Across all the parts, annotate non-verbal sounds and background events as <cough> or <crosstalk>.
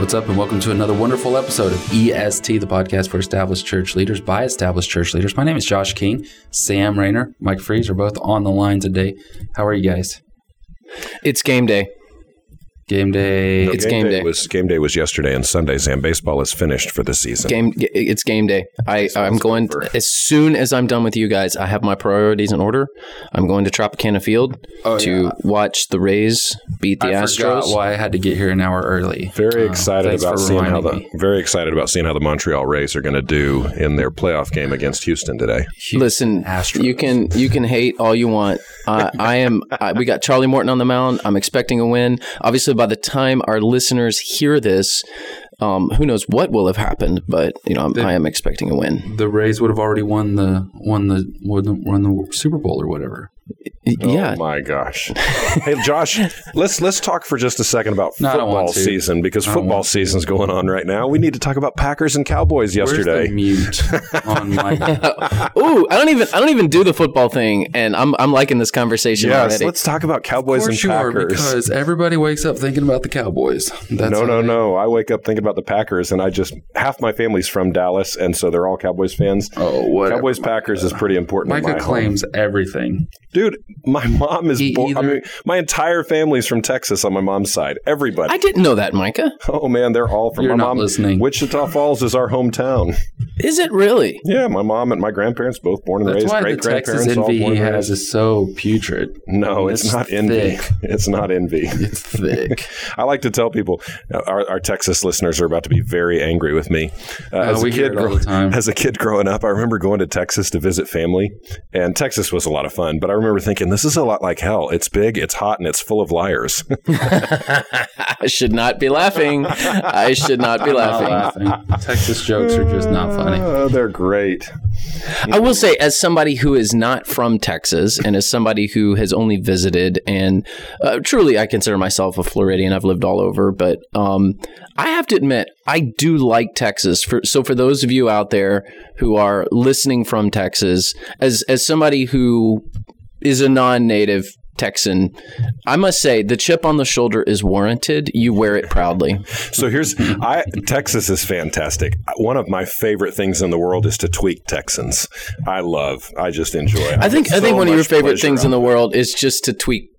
What's up, and welcome to another wonderful episode of EST, the podcast for established church leaders by established church leaders. My name is Josh King. Sam Rainer, Mike Fries are both on the line today. How are you guys? It's game day. Game day. It's game day. Was game day was yesterday and Sunday. Sam baseball is finished for the season. Game. It's game day. I I'm going to, as soon as I'm done with you guys. I have my priorities in order. I'm going to Tropicana Field Oh, to yeah. watch the Rays beat the I forgot Astros. why I had to get here an hour early. Very Uh, excited thanks about seeing how reminding the very excited about seeing how the Montreal Rays are going to do in their playoff game against Houston today. me. Listen, Astros. you can you can hate all you want. I I am. I, we got Charlie Morton on the mound. I'm expecting a win. Obviously, by the time our listeners hear this, um, who knows what will have happened? But you know, I'm, I am expecting a win. the Rays would have already won the won the, won the Super Bowl or whatever. Yeah, Oh my gosh. hey Josh, let's let's talk for just a second about No, football season because football want to. season's going on right now. We need to talk about Packers and Cowboys yesterday. Where's the mute on my? <laughs> <laughs> Ooh, I don't even I don't even do the football thing, and I'm I'm liking this conversation Yes, already. let's talk about Of Cowboys and course you are, Packers. because everybody wakes up thinking about the Cowboys. That's no, how no, they- no. I wake up thinking about the Packers, and I just half my family's from Dallas, and so they're all Cowboys fans. Oh, whatever. Cowboys Packers is pretty important. Micah my home. claims everything. dude. Dude, my mom is. Bo- I mean, my entire family's from Texas on my mom's side. Everybody. I didn't know that, Micah. oh man, they're all from You're my not mom. listening. Wichita Falls is our hometown. Is it really? Yeah, my mom and my grandparents both born and That's raised. why the Great Texas grandparents all envy born he has raised. is so putrid. No, it's, It's not envy. It's not envy. <laughs> It's thick. <laughs> I like to tell people uh, our, our Texas listeners are about to be very angry with me. Uh, as Oh, we a hear kid, all grow- the time. <laughs> as a kid growing up, I remember going to Texas to visit family, and Texas was a lot of fun. But I remember thinking, this is a lot like hell. It's big, it's hot, and it's full of liars. <laughs> <laughs> I should not be laughing. I should not be I'm not laughing. laughing. Texas jokes are just not funny. Oh, they're great. I will say, as somebody who is not from Texas and as somebody who has only visited, and uh, truly I consider myself a Floridian, I've lived all over, but um, I have to admit, I do like Texas. For, so, for those of you out there who are listening from Texas, as, as somebody who is a non native, Texan, I must say the chip on the shoulder is warranted. You wear it proudly. So here's I Texas is fantastic. One of my favorite things in the world is to tweak Texans. I love. I just enjoy. I think I think one of your favorite things in the world is just to tweak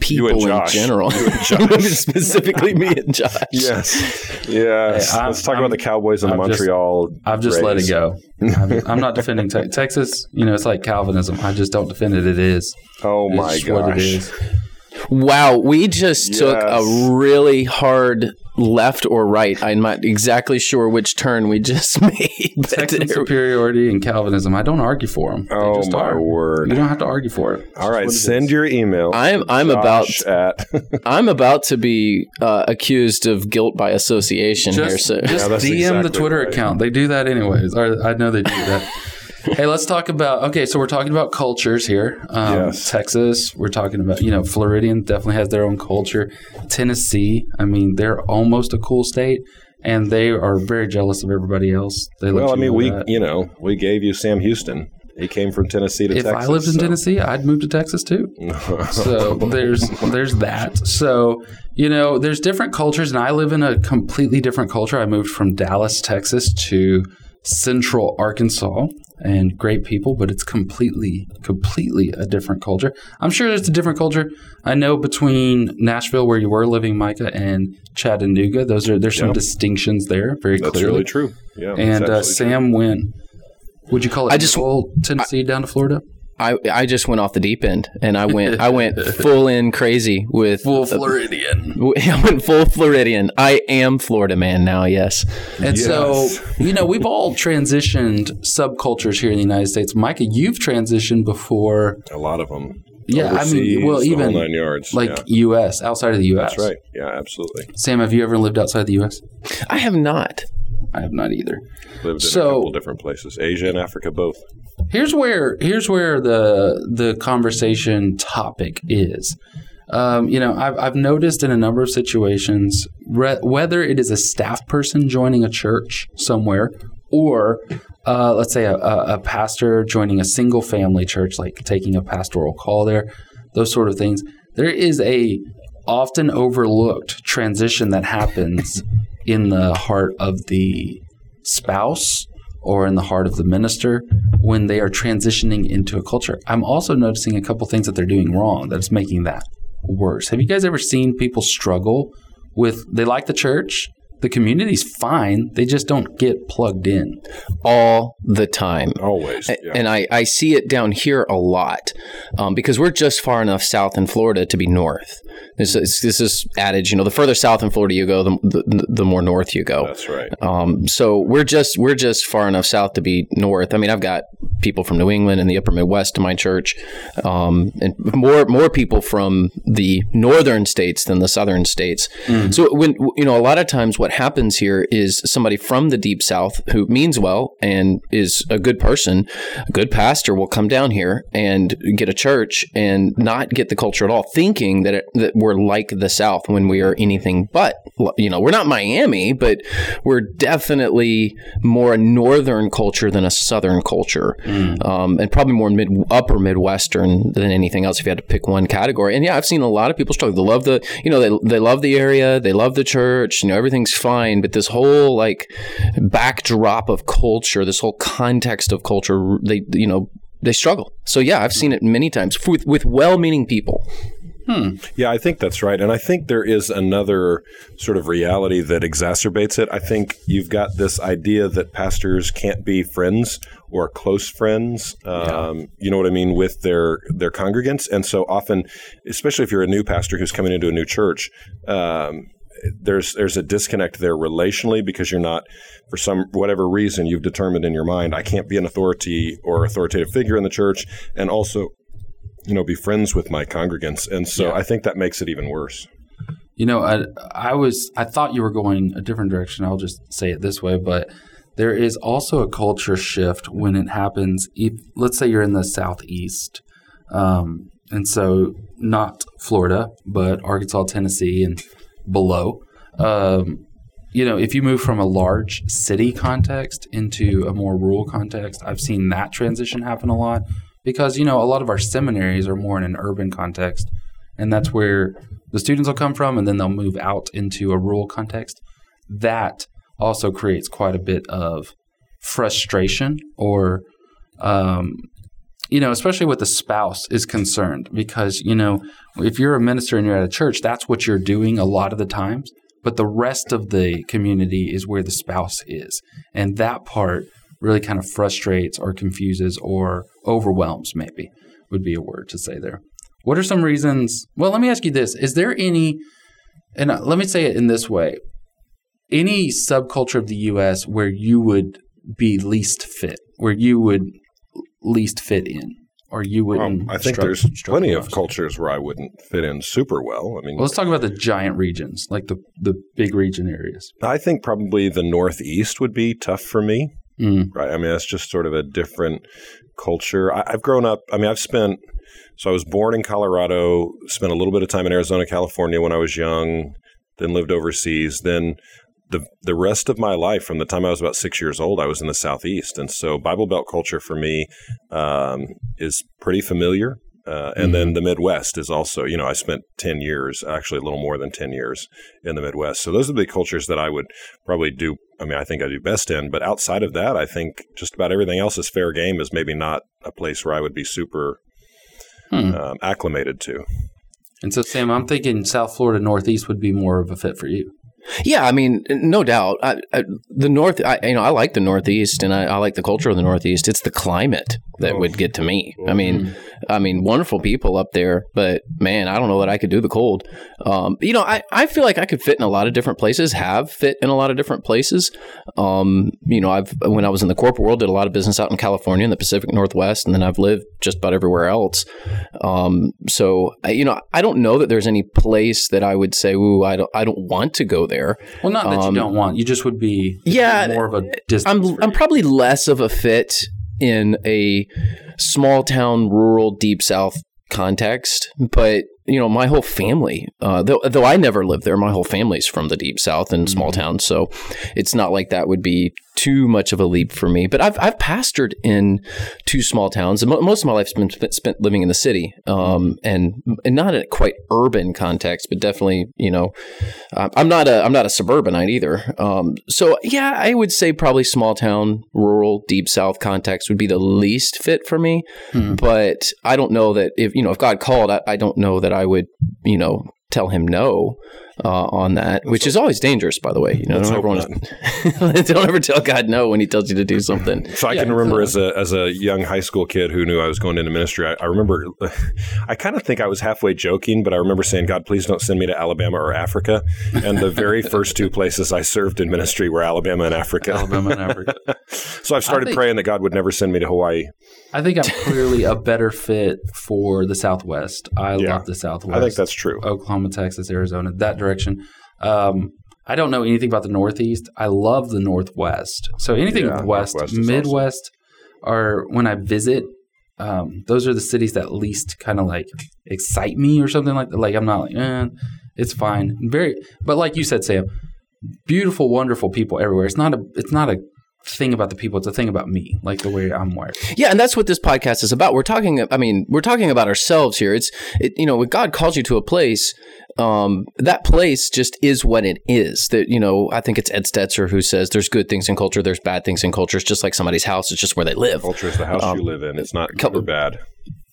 people and in Josh. general. <laughs> Specifically me and Josh. Yes. Yes. Hey, Let's talk I'm- about the Cowboys and the I've just- Montreal. I've just let it go. I'm, I'm not defending te- Texas. You know, it's like Calvinism. I just don't defend it. It is. Oh It's my just what it gosh. Wow, we just took a really hard left or right. I'm not exactly sure which turn we just <laughs> made. but Texan superiority and Calvinism. I don't argue for them. Oh just my are. word. You don't have to argue for it. All right, just what it send is. your email. I'm I'm about <laughs> at <laughs> I'm about to be uh, accused of guilt by association here. Just, So just Yeah, that's DM the Twitter right. account. They do that anyways. Or I know they do that. Hey, let's talk about. Okay, so we're talking about cultures here. Um, Yes. Texas. We're talking about. You know, Floridian definitely has their own culture. Tennessee. I mean, they're almost a cool state, and they are very jealous of everybody else. They well, I mean, we that. you know we gave you Sam Houston. He came from Tennessee to If Texas. I lived in Tennessee, I'd move to Texas too. <laughs> So there's there's that. So you know, there's different cultures, and I live in a completely different culture. I moved from Dallas, Texas, to Central Arkansas, and great people, but it's completely, completely a different culture. I'm sure it's a different culture. I know between Nashville, where you were living, Micah, and Chattanooga, those are there's some distinctions there, very That's clearly. really true. Yeah, And uh, absolutely Sam went. Would you call it? I just- full Tennessee down to Florida. I I just went off the deep end and I went I went <laughs> full in crazy with Full Floridian. <laughs> I went full Floridian. I am Florida man now. Yes. And Yes. so, you know, we've all transitioned subcultures here in the United States. Micah, you've transitioned before. A lot of them. Yeah, I mean, well, even whole nine yards. like yeah. U.S. outside of the U.S. That's right. Yeah, absolutely. Sam, have you ever lived outside the U.S.? I have not. I have not either. Lived in So- a couple different places, Asia and Africa both. Here's where here's where the the conversation topic is. Um, you know, I've, I've noticed in a number of situations, re- whether it is a staff person joining a church somewhere, or uh, let's say a, a, a pastor joining a single family church, like taking a pastoral call there, those sort of things. There is a often overlooked transition that happens in the heart of the spouse or in the heart of the minister when they are transitioning into a culture. I'm also noticing a couple things that they're doing wrong that's making that worse. Have you guys ever seen people struggle with they like the church, the community's fine, they just don't get plugged in. all the time. Always. Yeah. And I, I see it down here a lot um, because we're just far enough south in Florida to be north. This is, this is adage, you know, the further south in Florida you go, the, the, the more north you go. That's right. Um, so we're just we're just far enough south to be north. I mean, I've got people from New England and the Upper Midwest to my church, um, and more more people from the northern states than the southern states. So when you know, a lot of times what happens here is somebody from the deep south who means well and is a good person, a good pastor will come down here and get a church and not get the culture at all, thinking that it, that we're like the South when we are anything but. You know, we're not Miami, but we're definitely more a northern culture than a southern culture, um, and probably more mid upper midwestern than anything else. If you had to pick one category, and yeah, I've seen a lot of people struggle. They love the, you know, they they love the area, they love the church, you know, everything's fine, but this whole like backdrop of culture, this whole context of culture, they you know they struggle. So yeah, I've seen it many times with with well-meaning people. Yeah, I think that's right. And I think there is another sort of reality that exacerbates it. I think you've got this idea that pastors can't be friends or close friends, um, you know what I mean, with their, their congregants. And so often, especially if you're a new pastor who's coming into a new church, um, there's there's a disconnect there relationally because you're not for some whatever reason you've determined in your mind I can't be an authority or authoritative figure in the church and also you know, be friends with my congregants. And so Yeah. I think that makes it even worse. You know, I, I was I thought you were going a different direction. I'll just say it this way, but there is also a culture shift when it happens. Let's say you're in the southeast, um, and so not Florida, but Arkansas, Tennessee, and below. Um, you know, if you move from a large city context into a more rural context, I've seen that transition happen a lot because you know a lot of our seminaries are more in an urban context, and that's where the students will come from, and then they'll move out into a rural context. That also creates quite a bit of frustration, or um, you know, especially with the spouse is concerned because you know if you're a minister and you're at a church, that's what you're doing a lot of the times. But the rest of the community is where the spouse is, and that part really kind of frustrates or confuses or overwhelms. Maybe would be a word to say there. What are some reasons? Well, let me ask you this: Is there any? And uh, let me say it in this way: any subculture of the U.S. where you would be least fit, where you would least fit in, or you wouldn't? Um, I think struggle- there's struggle plenty of cultures where I wouldn't fit in super well. I mean, Well, let's talk about the giant regions, like the the big region areas. I think probably the Northeast would be tough for me. Mm. Right. I mean, that's just sort of a different culture. I, I've grown up. I mean, I've spent. So I was born in Colorado. Spent a little bit of time in Arizona, California when I was young. Then lived overseas. Then the the rest of my life, from the time I was about six years old, I was in the Southeast, and so Bible Belt culture for me um, is pretty familiar. Uh, and then the Midwest is also, you know, I spent 10 years, actually a little more than 10 years in the Midwest. So those are the cultures that I would probably do. I mean, I think I do best in. But outside of that, I think just about everything else is fair game, is maybe not a place where I would be super Hmm. um, acclimated to. And so, Sam, I'm thinking South Florida Northeast would be more of a fit for you. Yeah, I mean, no doubt. I, I, the North, I, you know, I like the Northeast, and I, I like the culture of the Northeast. It's the climate that would get to me. I mean, I mean, wonderful people up there, but man, I don't know that I could do the cold. Um, you know, I, I feel like I could fit in a lot of different places. Have fit in a lot of different places. Um, you know, I've when I was in the corporate world, did a lot of business out in California, in the Pacific Northwest, and then I've lived just about everywhere else. Um, so I- you know, I don't know that there's any place that I would say, "Ooh, I don't, I don't want to go there." Well, not that Um, you don't want, you just would be yeah, more of a distance. I'm I'm probably less of a fit in a small town, rural, deep south context, but you know, my whole family, uh, though, though I never lived there, my whole family's from the deep south and small Mm-hmm. towns. So it's not like that would be too much of a leap for me. But I've, I've pastored in two small towns. And mo- most of my life's been spent, living in the city um, and, and not in a quite urban context, but definitely, you know, uh, I'm not a I'm not a suburbanite either. Um, so yeah, I would say probably small town, rural, deep south context would be the least fit for me. Hmm. But I don't know that if you know if God called, I, I don't know that I would you know tell him no uh, on that, which is always dangerous, by the way. You know, don't, hope everyone, <laughs> don't ever tell God no when He tells you to do something. So I Yeah, can remember as a as a young high school kid who knew I was going into ministry. I, I remember, <laughs> I kind of think I was halfway joking, but I remember saying, "God, please don't send me to Alabama or Africa." And the very <laughs> first two places I served in ministry were Alabama and Africa. Alabama and Africa. So I've started think- praying that God would never send me to Hawaii. I think I'm <laughs> clearly a better fit for the Southwest. I Yeah. love the Southwest. I think that's true. Oklahoma, Texas, Arizona, that direction. Um, I don't know anything about the Northeast. I love the Northwest. So anything Yeah, West, Northwest Midwest, or when I visit, um, those are the cities that least kind of like excite me or something like that. Like I'm not like, eh, it's fine. Very, but like you said, Sam, beautiful, wonderful people everywhere. It's not a, it's not a thing about the people. It's a thing about me, like the way I'm wired. Yeah, and that's what this podcast is about. We're talking. I mean, we're talking about ourselves here. It's it, you know, when God calls you to a place, um, that place just is what it is. That you know, I think it's Ed Stetzer who says there's good things in culture, there's bad things in culture. It's just like somebody's house. It's just where they live. Culture is the house Um, you live in. It's not good or bad.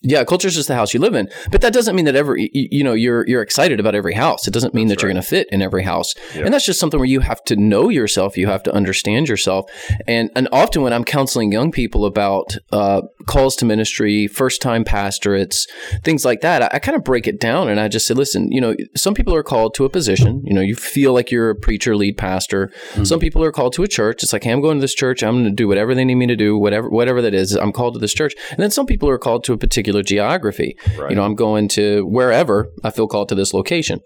Yeah, culture is just the house you live in, but that doesn't mean that every you, know you're you're excited about every house. It doesn't mean That's that you're going to fit in every house, and that's just something where you have to know yourself. You have to understand yourself, and and often when I'm counseling young people about uh, calls to ministry, first time pastorates, things like that, I, I kind of break it down and I just say, listen, you know, some people are called to a position. You know, you feel like you're a preacher, lead pastor. Some people are called to a church. It's like, hey, I'm going to this church. I'm going to do whatever they need me to do, whatever whatever that is. I'm called to this church, and then some people are called to a particular geography. Right. You know, I'm going to wherever I feel called to this location.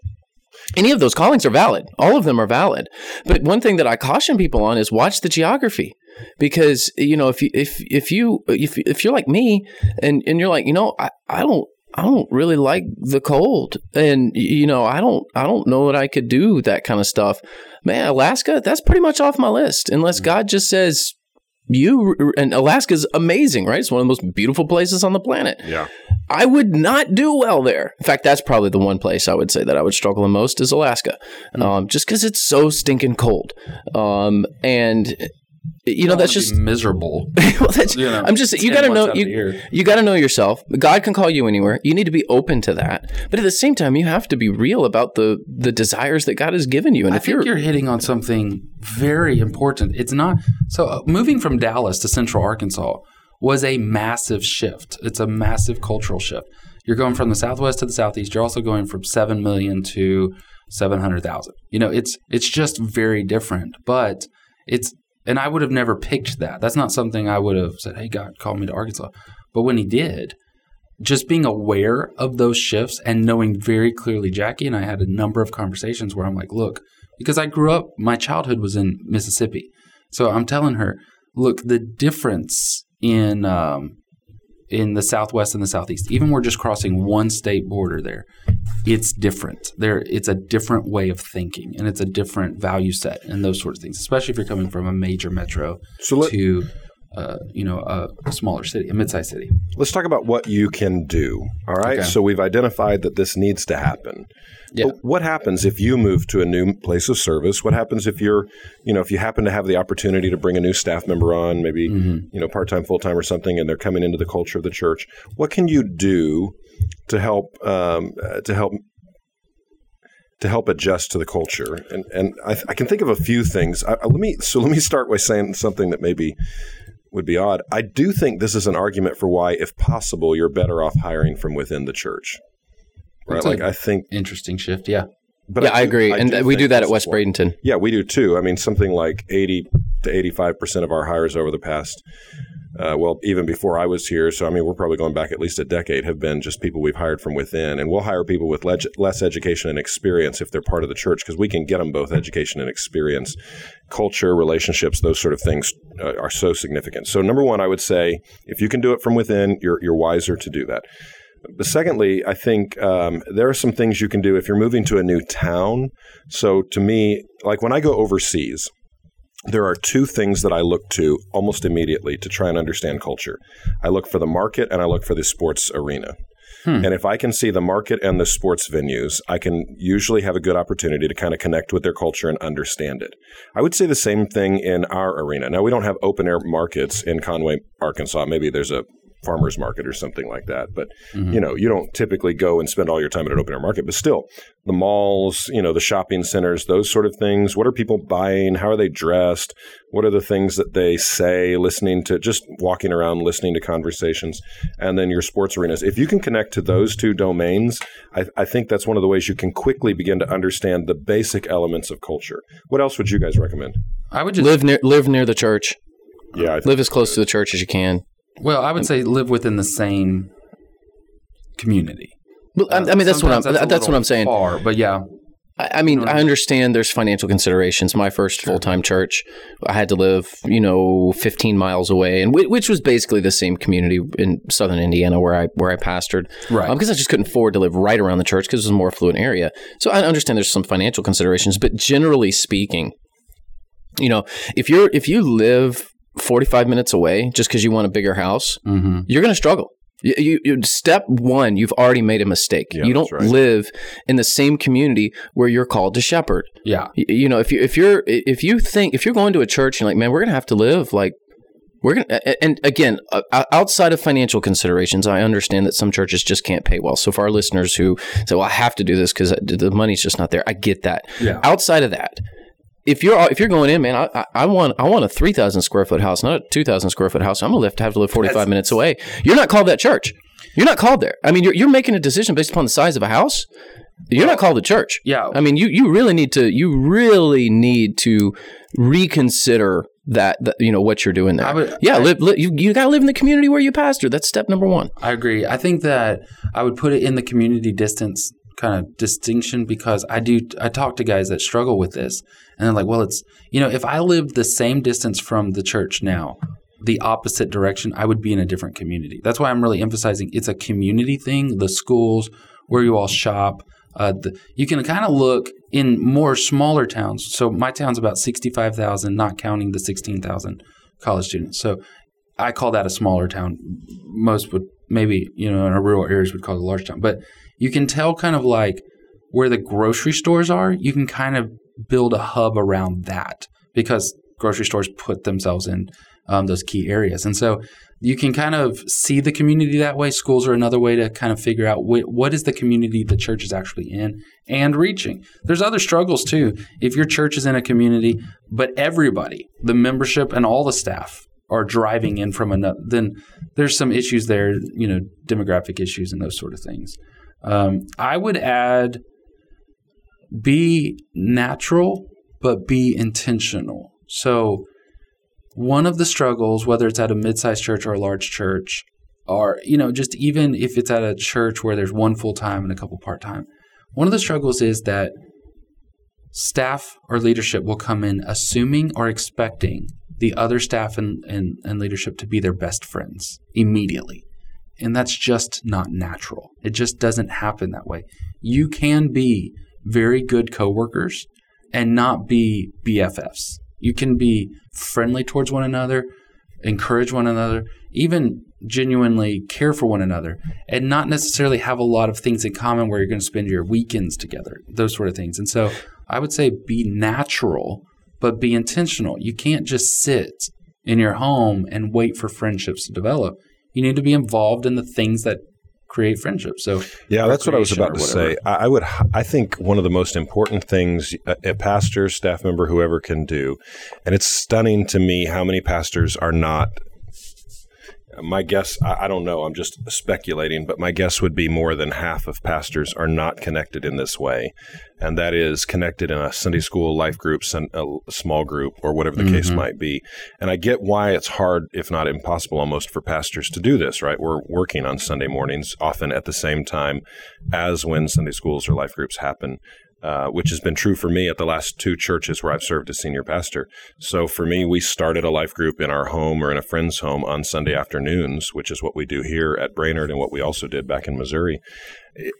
Any of those callings are valid. All of them are valid. But one thing that I caution people on is watch the geography. Because you know if you if if you if, if you're like me and, and you're like you know I, I don't I don't really like the cold and you know I don't I don't know that I could do that kind of stuff man Alaska that's pretty much off my list unless mm. God just says you and Alaska's amazing right it's one of the most beautiful places on the planet Yeah. I would not do well there. In fact, that's probably the one place I would say that I would struggle the most is Alaska, um, just because it's so stinking cold. Um, and you know that's just miserable. <laughs> well, that's, You know, I'm just you got to know out of the you, you got to know yourself. God can call you anywhere. You need to be open to that, but at the same time, you have to be real about the the desires that God has given you. And I if think you're, you're, hitting on something very important. It's not so uh, moving from Dallas to Central Arkansas was a massive shift. It's a massive cultural shift. You're going from the Southwest to the Southeast. You're also going from seven million to seven hundred thousand. You know, it's it's just very different. But it's and I would have never picked that. That's not something I would have said. Hey, God, call me to Arkansas. But when He did, just being aware of those shifts and knowing very clearly, Jackie and I had a number of conversations where I'm like, look, because I grew up, my childhood was in Mississippi. So I'm telling her, look, the difference in um, in the Southwest and the Southeast, even we're just crossing one state border there, it's different. There, it's a different way of thinking, and it's a different value set, and those sorts of things. Especially if you're coming from a major metro So let, to, uh, you know, a, a smaller city, a mid-sized city. let's talk about what you can do. All right. Okay. So we've identified that this needs to happen. Yeah. But what happens if you move to a new place of service? What happens if you're, you know, if you happen to have the opportunity to bring a new staff member on, maybe, Mm-hmm. you know, part time, full time or something, and they're coming into the culture of the church? What can you do to help, um, uh, to help to help adjust to the culture. And and I, I can think of a few things. I, I- let me so let me start by saying something that maybe would be odd. I do think this is an argument for why, if possible, you're better off hiring from within the church. Right? Like I think, Interesting shift, yeah. but yeah, I, do- agree, and we do that at West Bradenton. Yeah, we do too. I mean, something like eighty to eighty-five percent of our hires over the past uh, well, even before I was here. So, I mean, we're probably going back at least a decade, have been just people we've hired from within. And we'll hire people with less education and experience if they're part of the church because we can get them both education and experience. Culture, relationships, those sort of things uh, are so significant. So, number one, I would say if you can do it from within, you're, you're wiser to do that. But secondly, I think um, there are some things you can do if you're moving to a new town. So, to me, like when I go overseas, there are two things that I look to almost immediately to try and understand culture. I look for the market and I look for the sports arena. Hmm. And if I can see the market and the sports venues, I can usually have a good opportunity to kind of connect with their culture and understand it. I would say the same thing in our arena. Now, we don't have open air markets in Conway, Arkansas. Maybe there's a farmers market or something like that. But mm-hmm. you know, you don't typically go and spend all your time at an open air market. But still, the malls, you know, the shopping centers, those sort of things. What are people buying? How are they dressed? What are the things that they say? Listening to just walking around, listening to conversations, and then your sports arenas. If you can connect to those two domains, I, I think that's one of the ways you can quickly begin to understand the basic elements of culture. What else would you guys recommend? I would just live near live near the church. Yeah, live as close to the church as you can. Well, I would say live within the same community. Well, I, I mean, that's what I'm. That's, that's what I'm saying. Far, but yeah. I, I mean, I understand there's financial considerations. My first sure. full time church, I had to live, you know, 15 miles away, and which was basically the same community in southern Indiana where I where I pastored. Right. Because um, I just couldn't afford to live right around the church because it was a more affluent area. So I understand there's some financial considerations, but generally speaking, you know, if you're if you live 45 minutes away just because you want a bigger house, mm-hmm. you're going to struggle. You, you, you, step one, you've already made a mistake. Yeah, you don't right. live in the same community where you're called to shepherd. Yeah, you, you, know if you if you're if you think if you're going to a church and like, man, we're gonna have to live like we're gonna and again outside of financial considerations, I understand that some churches just can't pay well. So for our listeners who say, well, I have to do this because the money's just not there, I get that. Yeah. Outside of that, if you're if you're going in, man, I, I want I want a three thousand square foot house, not a two thousand square foot house. I'm gonna have to have to live forty five minutes away. You're not called that church. You're not called there. I mean, you're you're making a decision based upon the size of a house. You're not called to church. Yeah. I mean, you you really need to you really need to reconsider that, that you know what you're doing there. Would, yeah, I, live, live, you you got to live in the community where you pastor. That's step number one. I agree. I think that I would put it in the community distance kind of distinction because I do I talk to guys that struggle with this and they're like, well, it's you know, if I lived the same distance from the church now, the opposite direction, I would be in a different community. That's why I'm really emphasizing it's a community thing. The schools where you all shop, uh, the, you can kind of look in more smaller towns. So my town's about sixty-five thousand, not counting the sixteen thousand college students. So I call that a smaller town. Most would maybe you know in our rural areas would call it a large town, but you can tell kind of like where the grocery stores are. You can kind of build a hub around that because grocery stores put themselves in um, those key areas, and so you can kind of see the community that way. Schools are another way to kind of figure out wh- what is the community the church is actually in and reaching. There's other struggles too. If your church is in a community, but everybody, the membership and all the staff are driving in from another, then there's some issues there, you know, demographic issues and those sort of things. Um, I would add be natural, but be intentional. So, one of the struggles, whether it's at a mid-sized church or a large church, are you know just even if it's at a church where there's one full time and a couple part time, one of the struggles is that staff or leadership will come in assuming or expecting the other staff and, and, and leadership to be their best friends immediately. And that's just not natural. It just doesn't happen that way. You can be very good coworkers and not be BFFs. You can be friendly towards one another, encourage one another, even genuinely care for one another, and not necessarily have a lot of things in common where you're going to spend your weekends together, those sort of things. And so I would say be natural, but be intentional. You can't just sit in your home and wait for friendships to develop you need to be involved in the things that create friendships. So yeah, that's what I was about to say. I would, I think one of the most important things a, a, pastor, staff member, whoever can do, and it's stunning to me how many pastors are not my guess, I, I, don't know, I'm just speculating, but my guess would be more than half of pastors are not connected in this way. And that is connected in a Sunday school life group, a small group, or whatever the mm-hmm. case might be. And I get why it's hard, if not impossible almost, for pastors to do this, right? We're working on Sunday mornings often at the same time as when Sunday schools or life groups happen. Uh, which has been true for me at the last two churches where I've served as senior pastor. So for me, we started a life group in our home or in a friend's home on Sunday afternoons, which is what we do here at Brainerd and what we also did back in Missouri.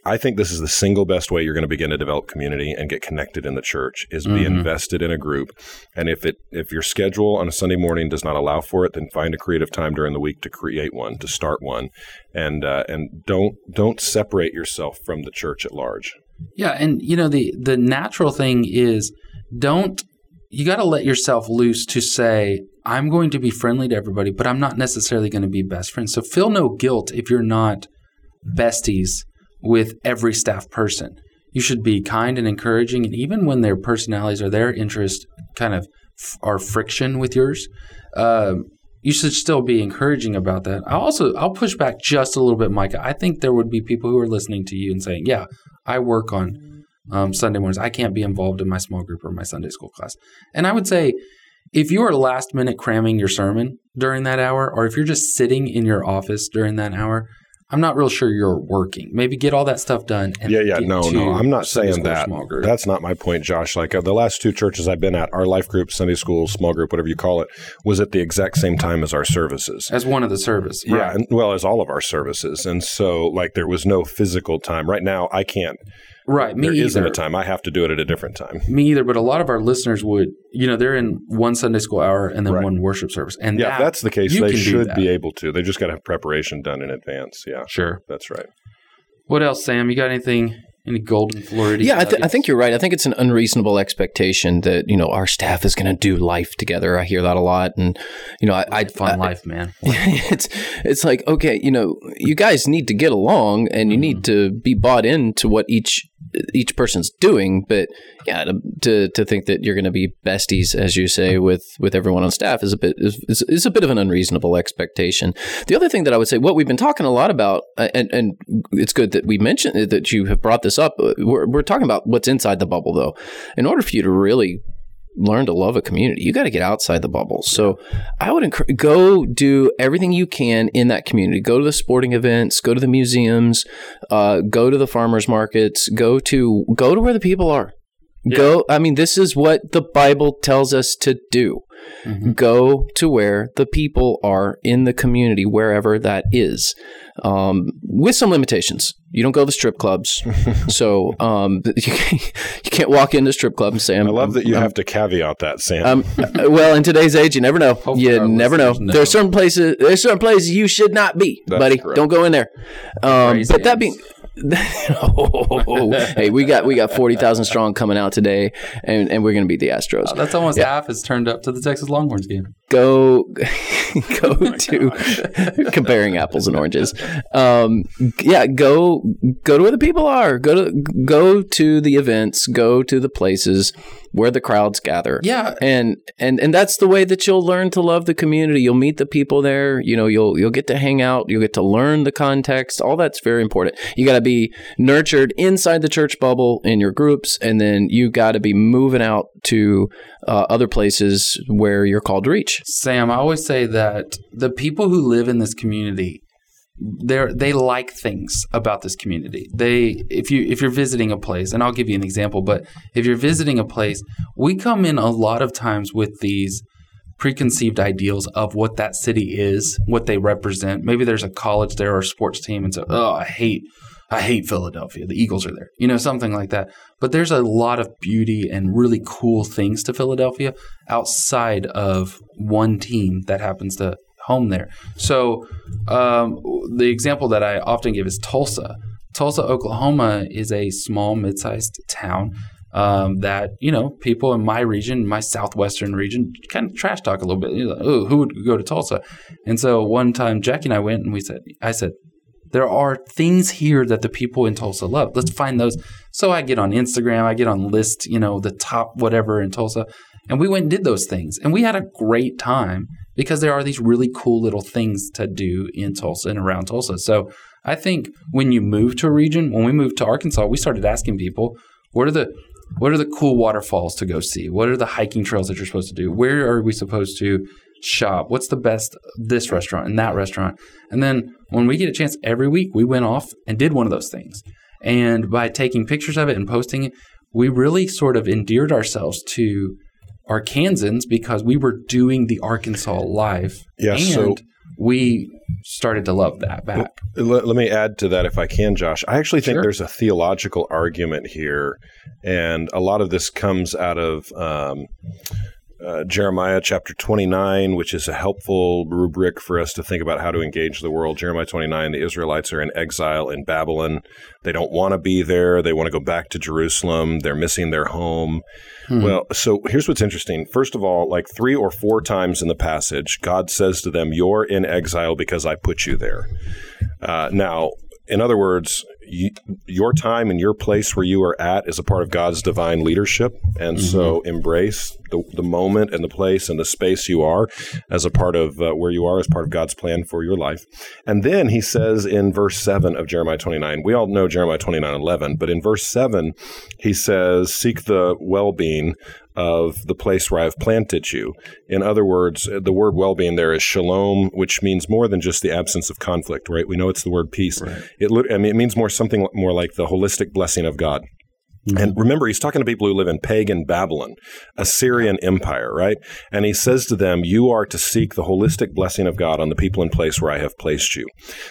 I think this is the single best way you're going to begin to develop community and get connected in the church is be mm-hmm. invested in a group. And if it if your schedule on a Sunday morning does not allow for it, then find a creative time during the week to create one, to start one, and uh, and don't don't separate yourself from the church at large. Yeah, and you know the the natural thing is don't you got to let yourself loose to say I'm going to be friendly to everybody, but I'm not necessarily going to be best friends. So feel no guilt if you're not besties with every staff person. You should be kind and encouraging, and even when their personalities or their interests kind of f- are friction with yours, uh, you should still be encouraging about that. I also I'll push back just a little bit, Micah. I think there would be people who are listening to you and saying, "Yeah, I work on um, Sunday mornings. I can't be involved in my small group or my Sunday school class." And I would say, if you are last minute cramming your sermon during that hour, or if you're just sitting in your office during that hour, I'm not real sure you're working. Maybe get all that stuff done. yeah, yeah, no, no. I'm not saying that. That's not my point, Josh. Like uh, the last two churches I've been at, our life group, Sunday school, small group, whatever you call it, was at the exact same time as our services. As one of the service, right. yeah, and, well as all of our services, and so like there was no physical time. Right now, I can't Right. Me there either. isn't a time. I have to do it at a different time. Me either. But a lot of our listeners would, you know, they're in one Sunday school hour and then right. one worship service. And yeah, that, that's the case, they should be able to. They just got to have preparation done in advance. Yeah. Sure. That's right. What else, Sam? You got anything any golden Florida? Yeah, I, th- I, think you're right. I think it's an unreasonable expectation that you know our staff is going to do life together. I hear that a lot, and you know, I, I fun I, life, man. <laughs> it's it's like okay, you know, you guys need to get along, and you mm-hmm. need to be bought into what each each person's doing. But yeah, to to, to think that you're going to be besties, as you say, with with everyone on staff is a bit is, is, a bit of an unreasonable expectation. The other thing that I would say, what we've been talking a lot about, and and it's good that we mentioned that you have brought this up. Uh, we're we're talking about what's inside the bubble, though. In order for you to really learn to love a community, you got to get outside the bubble. So I would encourage go do everything you can in that community. Go to the sporting events, go to the museums, uh, go to the farmers markets, go to go to where the people are. Yeah. Go. I mean, this is what the Bible tells us to do. Mm-hmm. Go to where the people are in the community, wherever that is, um, with some limitations. You don't go to strip clubs, <laughs> so um, <laughs> you, can't, you can't walk into strip club and say, "I love that you I'm, have to caveat that, Sam." Um, well, in today's age, you never know. you never know. know. There are certain places. There are certain places you should not be, That's buddy. Correct. Don't go in there. Um, but that being oh, <laughs> hey, we got we got forty thousand strong coming out today, and, and we're going to beat the Astros. Oh, that's almost yeah. half is turned up to the Texas Longhorns game. Go, <laughs> go <laughs> oh to comparing apples and oranges. Um, yeah, go go to where the people are. Go to go to the events. Go to the places where the crowds gather. Yeah. And and and that's the way that you'll learn to love the community. You'll meet the people there, you know, you'll you'll get to hang out, you'll get to learn the context. All that's very important. You got to be nurtured inside the church bubble in your groups and then you got to be moving out to uh, other places where you're called to reach. Sam, I always say that the people who live in this community they they like things about this community. They if you if you're visiting a place, and I'll give you an example, but if you're visiting a place, we come in a lot of times with these preconceived ideals of what that city is, what they represent. Maybe there's a college there or a sports team, and so oh, I hate I hate Philadelphia. The Eagles are there, you know, something like that. But there's a lot of beauty and really cool things to Philadelphia outside of one team that happens to home there. So um, the example that I often give is Tulsa. Tulsa, Oklahoma is a small, mid-sized town um, that you know people in my region, my southwestern region, kind of trash talk a little bit. Like, oh, who would go to Tulsa? And so one time, Jackie and I went, and we said, I said, there are things here that the people in Tulsa love. Let's find those. So I get on Instagram, I get on list, you know, the top whatever in Tulsa, And we went and did those things. And we had a great time because there are these really cool little things to do in Tulsa and around Tulsa. So I think when you move to a region, when we moved to Arkansas, we started asking people, what are the what are the cool waterfalls to go see? What are the hiking trails that you're supposed to do? Where are we supposed to shop? What's the best this restaurant and that restaurant? And then when we get a chance every week, we went off and did one of those things. And by taking pictures of it and posting it, we really sort of endeared ourselves to Arkansans because we were doing the Arkansas life. Yeah, and so- we started to love that back. Let, let me add to that if I can, Josh. I actually think Sure. there's a theological argument here, and a lot of this comes out of um, uh, Jeremiah chapter 29, which is a helpful rubric for us to think about how to engage the world. Jeremiah 29, the Israelites are in exile in Babylon. They don't want to be there. They want to go back to Jerusalem. They're missing their home. Well, so here's what's interesting. First of all, like three or four times in the passage, God says to them, You're in exile because I put you there. Uh, now, in other words, you, your time and your place where you are at is a part of God's divine leadership. And so embrace the, the moment and the place and the space you are as a part of uh, where you are, as part of God's plan for your life. And then he says in verse 7 of Jeremiah 29, we all know Jeremiah 29 11, but in verse 7, he says, Seek the well being of the place where I've planted you. In other words, the word well being there is shalom, which means more than just the absence of conflict, right? We know it's the word peace. It, I mean, it means more something more like the holistic blessing of God. And mm-hmm. remember, he's talking to people who live in pagan Babylon, Assyrian Empire, right? And he says to them, You are to seek the holistic blessing of God on the people and place where I have placed you.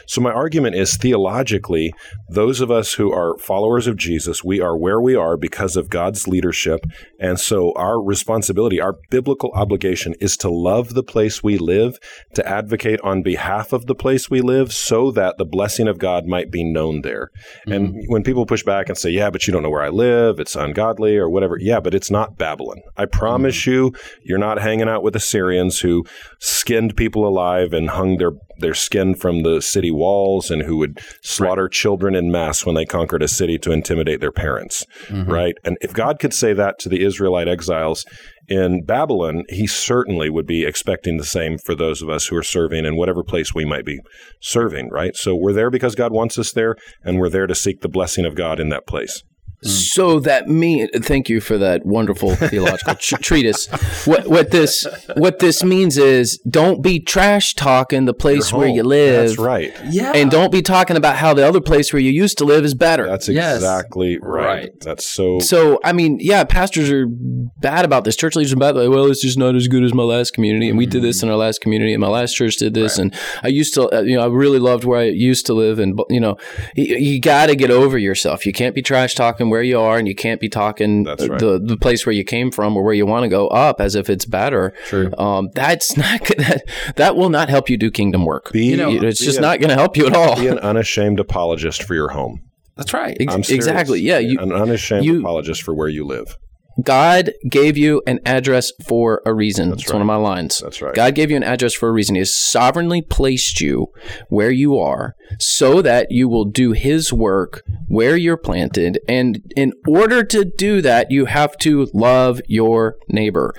So, my argument is theologically, those of us who are followers of Jesus, we are where we are because of God's leadership. And so, our responsibility, our biblical obligation is to love the place we live, to advocate on behalf of the place we live so that the blessing of God might be known there. And mm-hmm. when people push back and say, Yeah, but you don't know where I live, it's ungodly or whatever, yeah, but it's not Babylon. I promise mm-hmm. you, you're not hanging out with Assyrians who skinned people alive and hung their, their skin from the city walls and who would slaughter children in mass when they conquered a city to intimidate their parents, mm-hmm. right? And if God could say that to the Israelite exiles in Babylon, he certainly would be expecting the same for those of us who are serving in whatever place we might be serving, right? So we're there because God wants us there, and we're there to seek the blessing of God in that place. So that mean thank you for that wonderful <laughs> theological tr- treatise. What what this what this means is don't be trash talking the place where Home. you live. That's right. Yeah. And don't be talking about how the other place where you used to live is better. That's Yes. exactly right. Right. That's so. so I mean, yeah, pastors are bad about this. Church leaders are bad. Like, well, it's just not as good as my last community, and we did this in our last community, and my last church did this, and I used to, uh, you know, I really loved where I used to live, and you know, you, you got to get over yourself. You can't be trash talking where you are, and you can't be talking That's right. the the place where you came from or where you want to go up as if it's better. True. Um, that's <laughs> not that that will not help you do kingdom work. Be- You know, it's just a- not going to help you at all. be an unashamed apologist for your home. That's right. Ex- exactly. Yeah. You, an unashamed you- apologist for where you live. God gave you an address for a reason. That's That's one of my lines. That's right. God gave you an address for a reason. He has sovereignly placed you where you are so that you will do His work where you're planted. And in order to do that, you have to love your neighbor.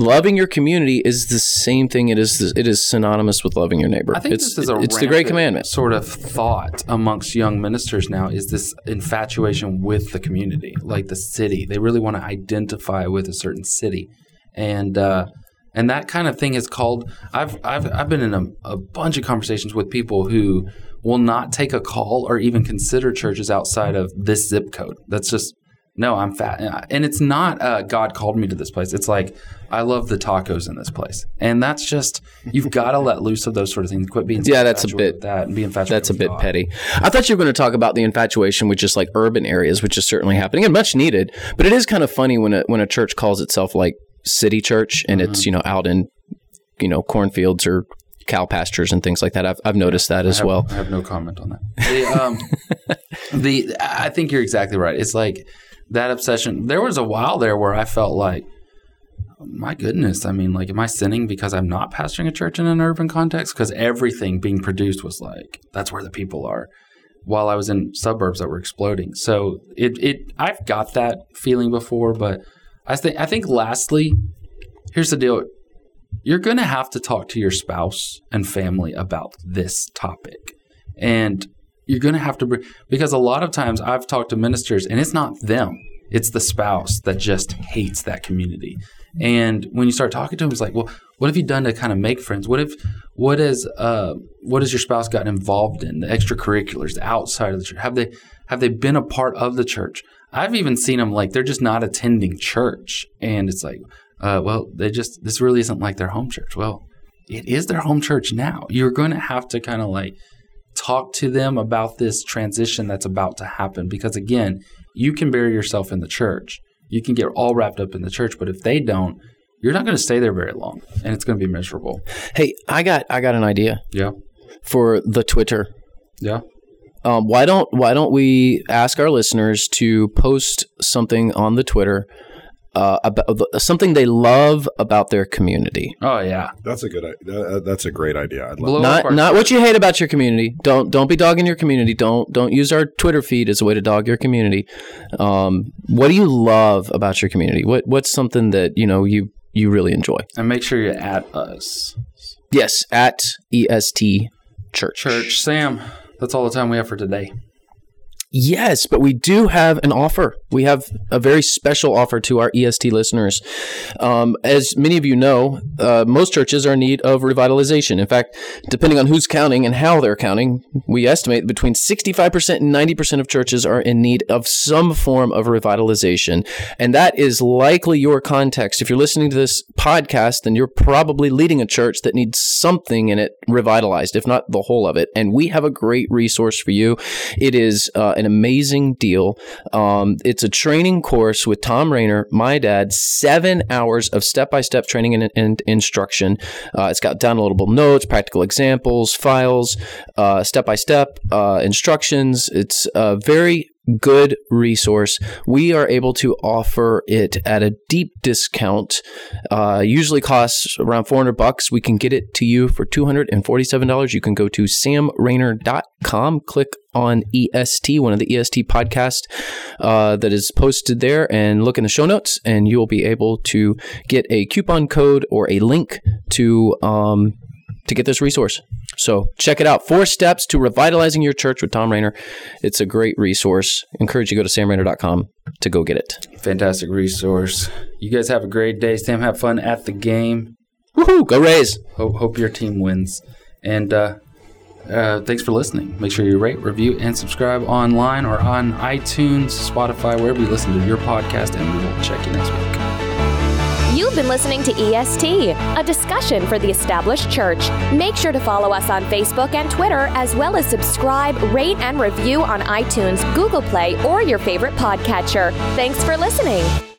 Loving your community is the same thing. It is it is synonymous with loving your neighbor. I think it's, this is a it's the great commandment. sort of thought amongst young ministers now is this infatuation with the community, like the city. They really want to identify with a certain city, and uh, and that kind of thing is called. I've I've I've been in a, a bunch of conversations with people who will not take a call or even consider churches outside of this zip code. That's just no, I'm fat, and it's not. Uh, God called me to this place. It's like I love the tacos in this place, and that's just you've got to let loose of those sort of things. Quit being Yeah, that's a bit- that and be infatuated. That's a bit God. petty. I thought you were going to talk about the infatuation with just like urban areas, which is certainly happening and much needed. But it is kind of funny when a when a church calls itself like city church and Mm-hmm. it's you know out in you know cornfields or cow pastures and things like that. I've I've noticed that as I have, well. I have no comment on that. The, um, <laughs> the I think you're exactly right. It's like that obsession. There was a while there where I felt like, my goodness, I mean, like, am I sinning because I'm not pastoring a church in an urban context? Because everything being produced was like, that's where the people are. While I was in suburbs that were exploding, so it it I've got that feeling before, but I think I think lastly, here's the deal you're going to have to talk to your spouse and family about this topic. And you're going to have to, because a lot of times I've talked to ministers and it's not them, it's the spouse that just hates that community. And when you start talking to them, it's like, well, what have you done to kind of make friends? What if, what is, uh, what has your spouse gotten involved in the extracurriculars, the outside of the church? Have they, have they been a part of the church? I've even seen them like they're just not attending church, and it's like, uh, well, they just this really isn't like their home church. Well, it is their home church now. You're going to have to kind of like talk to them about this transition that's about to happen because again, you can bury yourself in the church. You can get all wrapped up in the church, but if they don't, you're not going to stay there very long and it's going to be miserable. Hey, I got I got an idea Yeah. for the Twitter. Yeah. Um, why don't why don't we ask our listeners to post something on the Twitter uh, about something they love about their community? Oh yeah. That's a good. i- That, that's a great idea. I'd love. Blow Not our- not what you hate about your community. Don't don't be dogging your community. Don't don't use our Twitter feed as a way to dog your community. Um, what do you love about your community? What what's something that you know you you really enjoy? and make sure you add us. Yes, at EST Church. Church. Sam, that's all the time we have for today. Yes, but we do have an offer. We have a very special offer to our EST listeners. Um, as many of you know, uh, most churches are in need of revitalization. In fact, depending on who's counting and how they're counting, we estimate between 65% and 90% of churches are in need of some form of revitalization. And that is likely your context. If you're listening to this podcast, then you're probably leading a church that needs something in it revitalized, if not the whole of it. And we have a great resource for you. It is uh, an amazing deal. Um, it's a training course with Thom Rainer, my dad, seven hours of step by step training and, and instruction. Uh, it's got downloadable notes, practical examples, files, step by step instructions. It's very good resource. We are able to offer it at a deep discount. Uh, usually costs around 400 bucks. We can get it to you for $247. You can go to samrainer.com, click on EST, one of the EST podcasts uh, that is posted there, and look in the show notes, and you'll be able to get a coupon code or a link to um, to get this resource. So check it out. Four steps to revitalizing your church with Thom Rainer. It's a great resource. Encourage you to go to samrainer.com to go get it. Fantastic resource. You guys have a great day. Sam, have fun at the game. Woohoo! Go Rays! Hope, hope your team wins. And uh, uh, thanks for listening. Make sure you rate, review, and subscribe online or on iTunes, Spotify, wherever you listen to your podcast, and we will check you next week. You've been listening to EST, a discussion for the established church. Make sure to follow us on Facebook and Twitter, as well as subscribe, rate, and review on iTunes, Google Play, or your favorite podcatcher. Thanks for listening.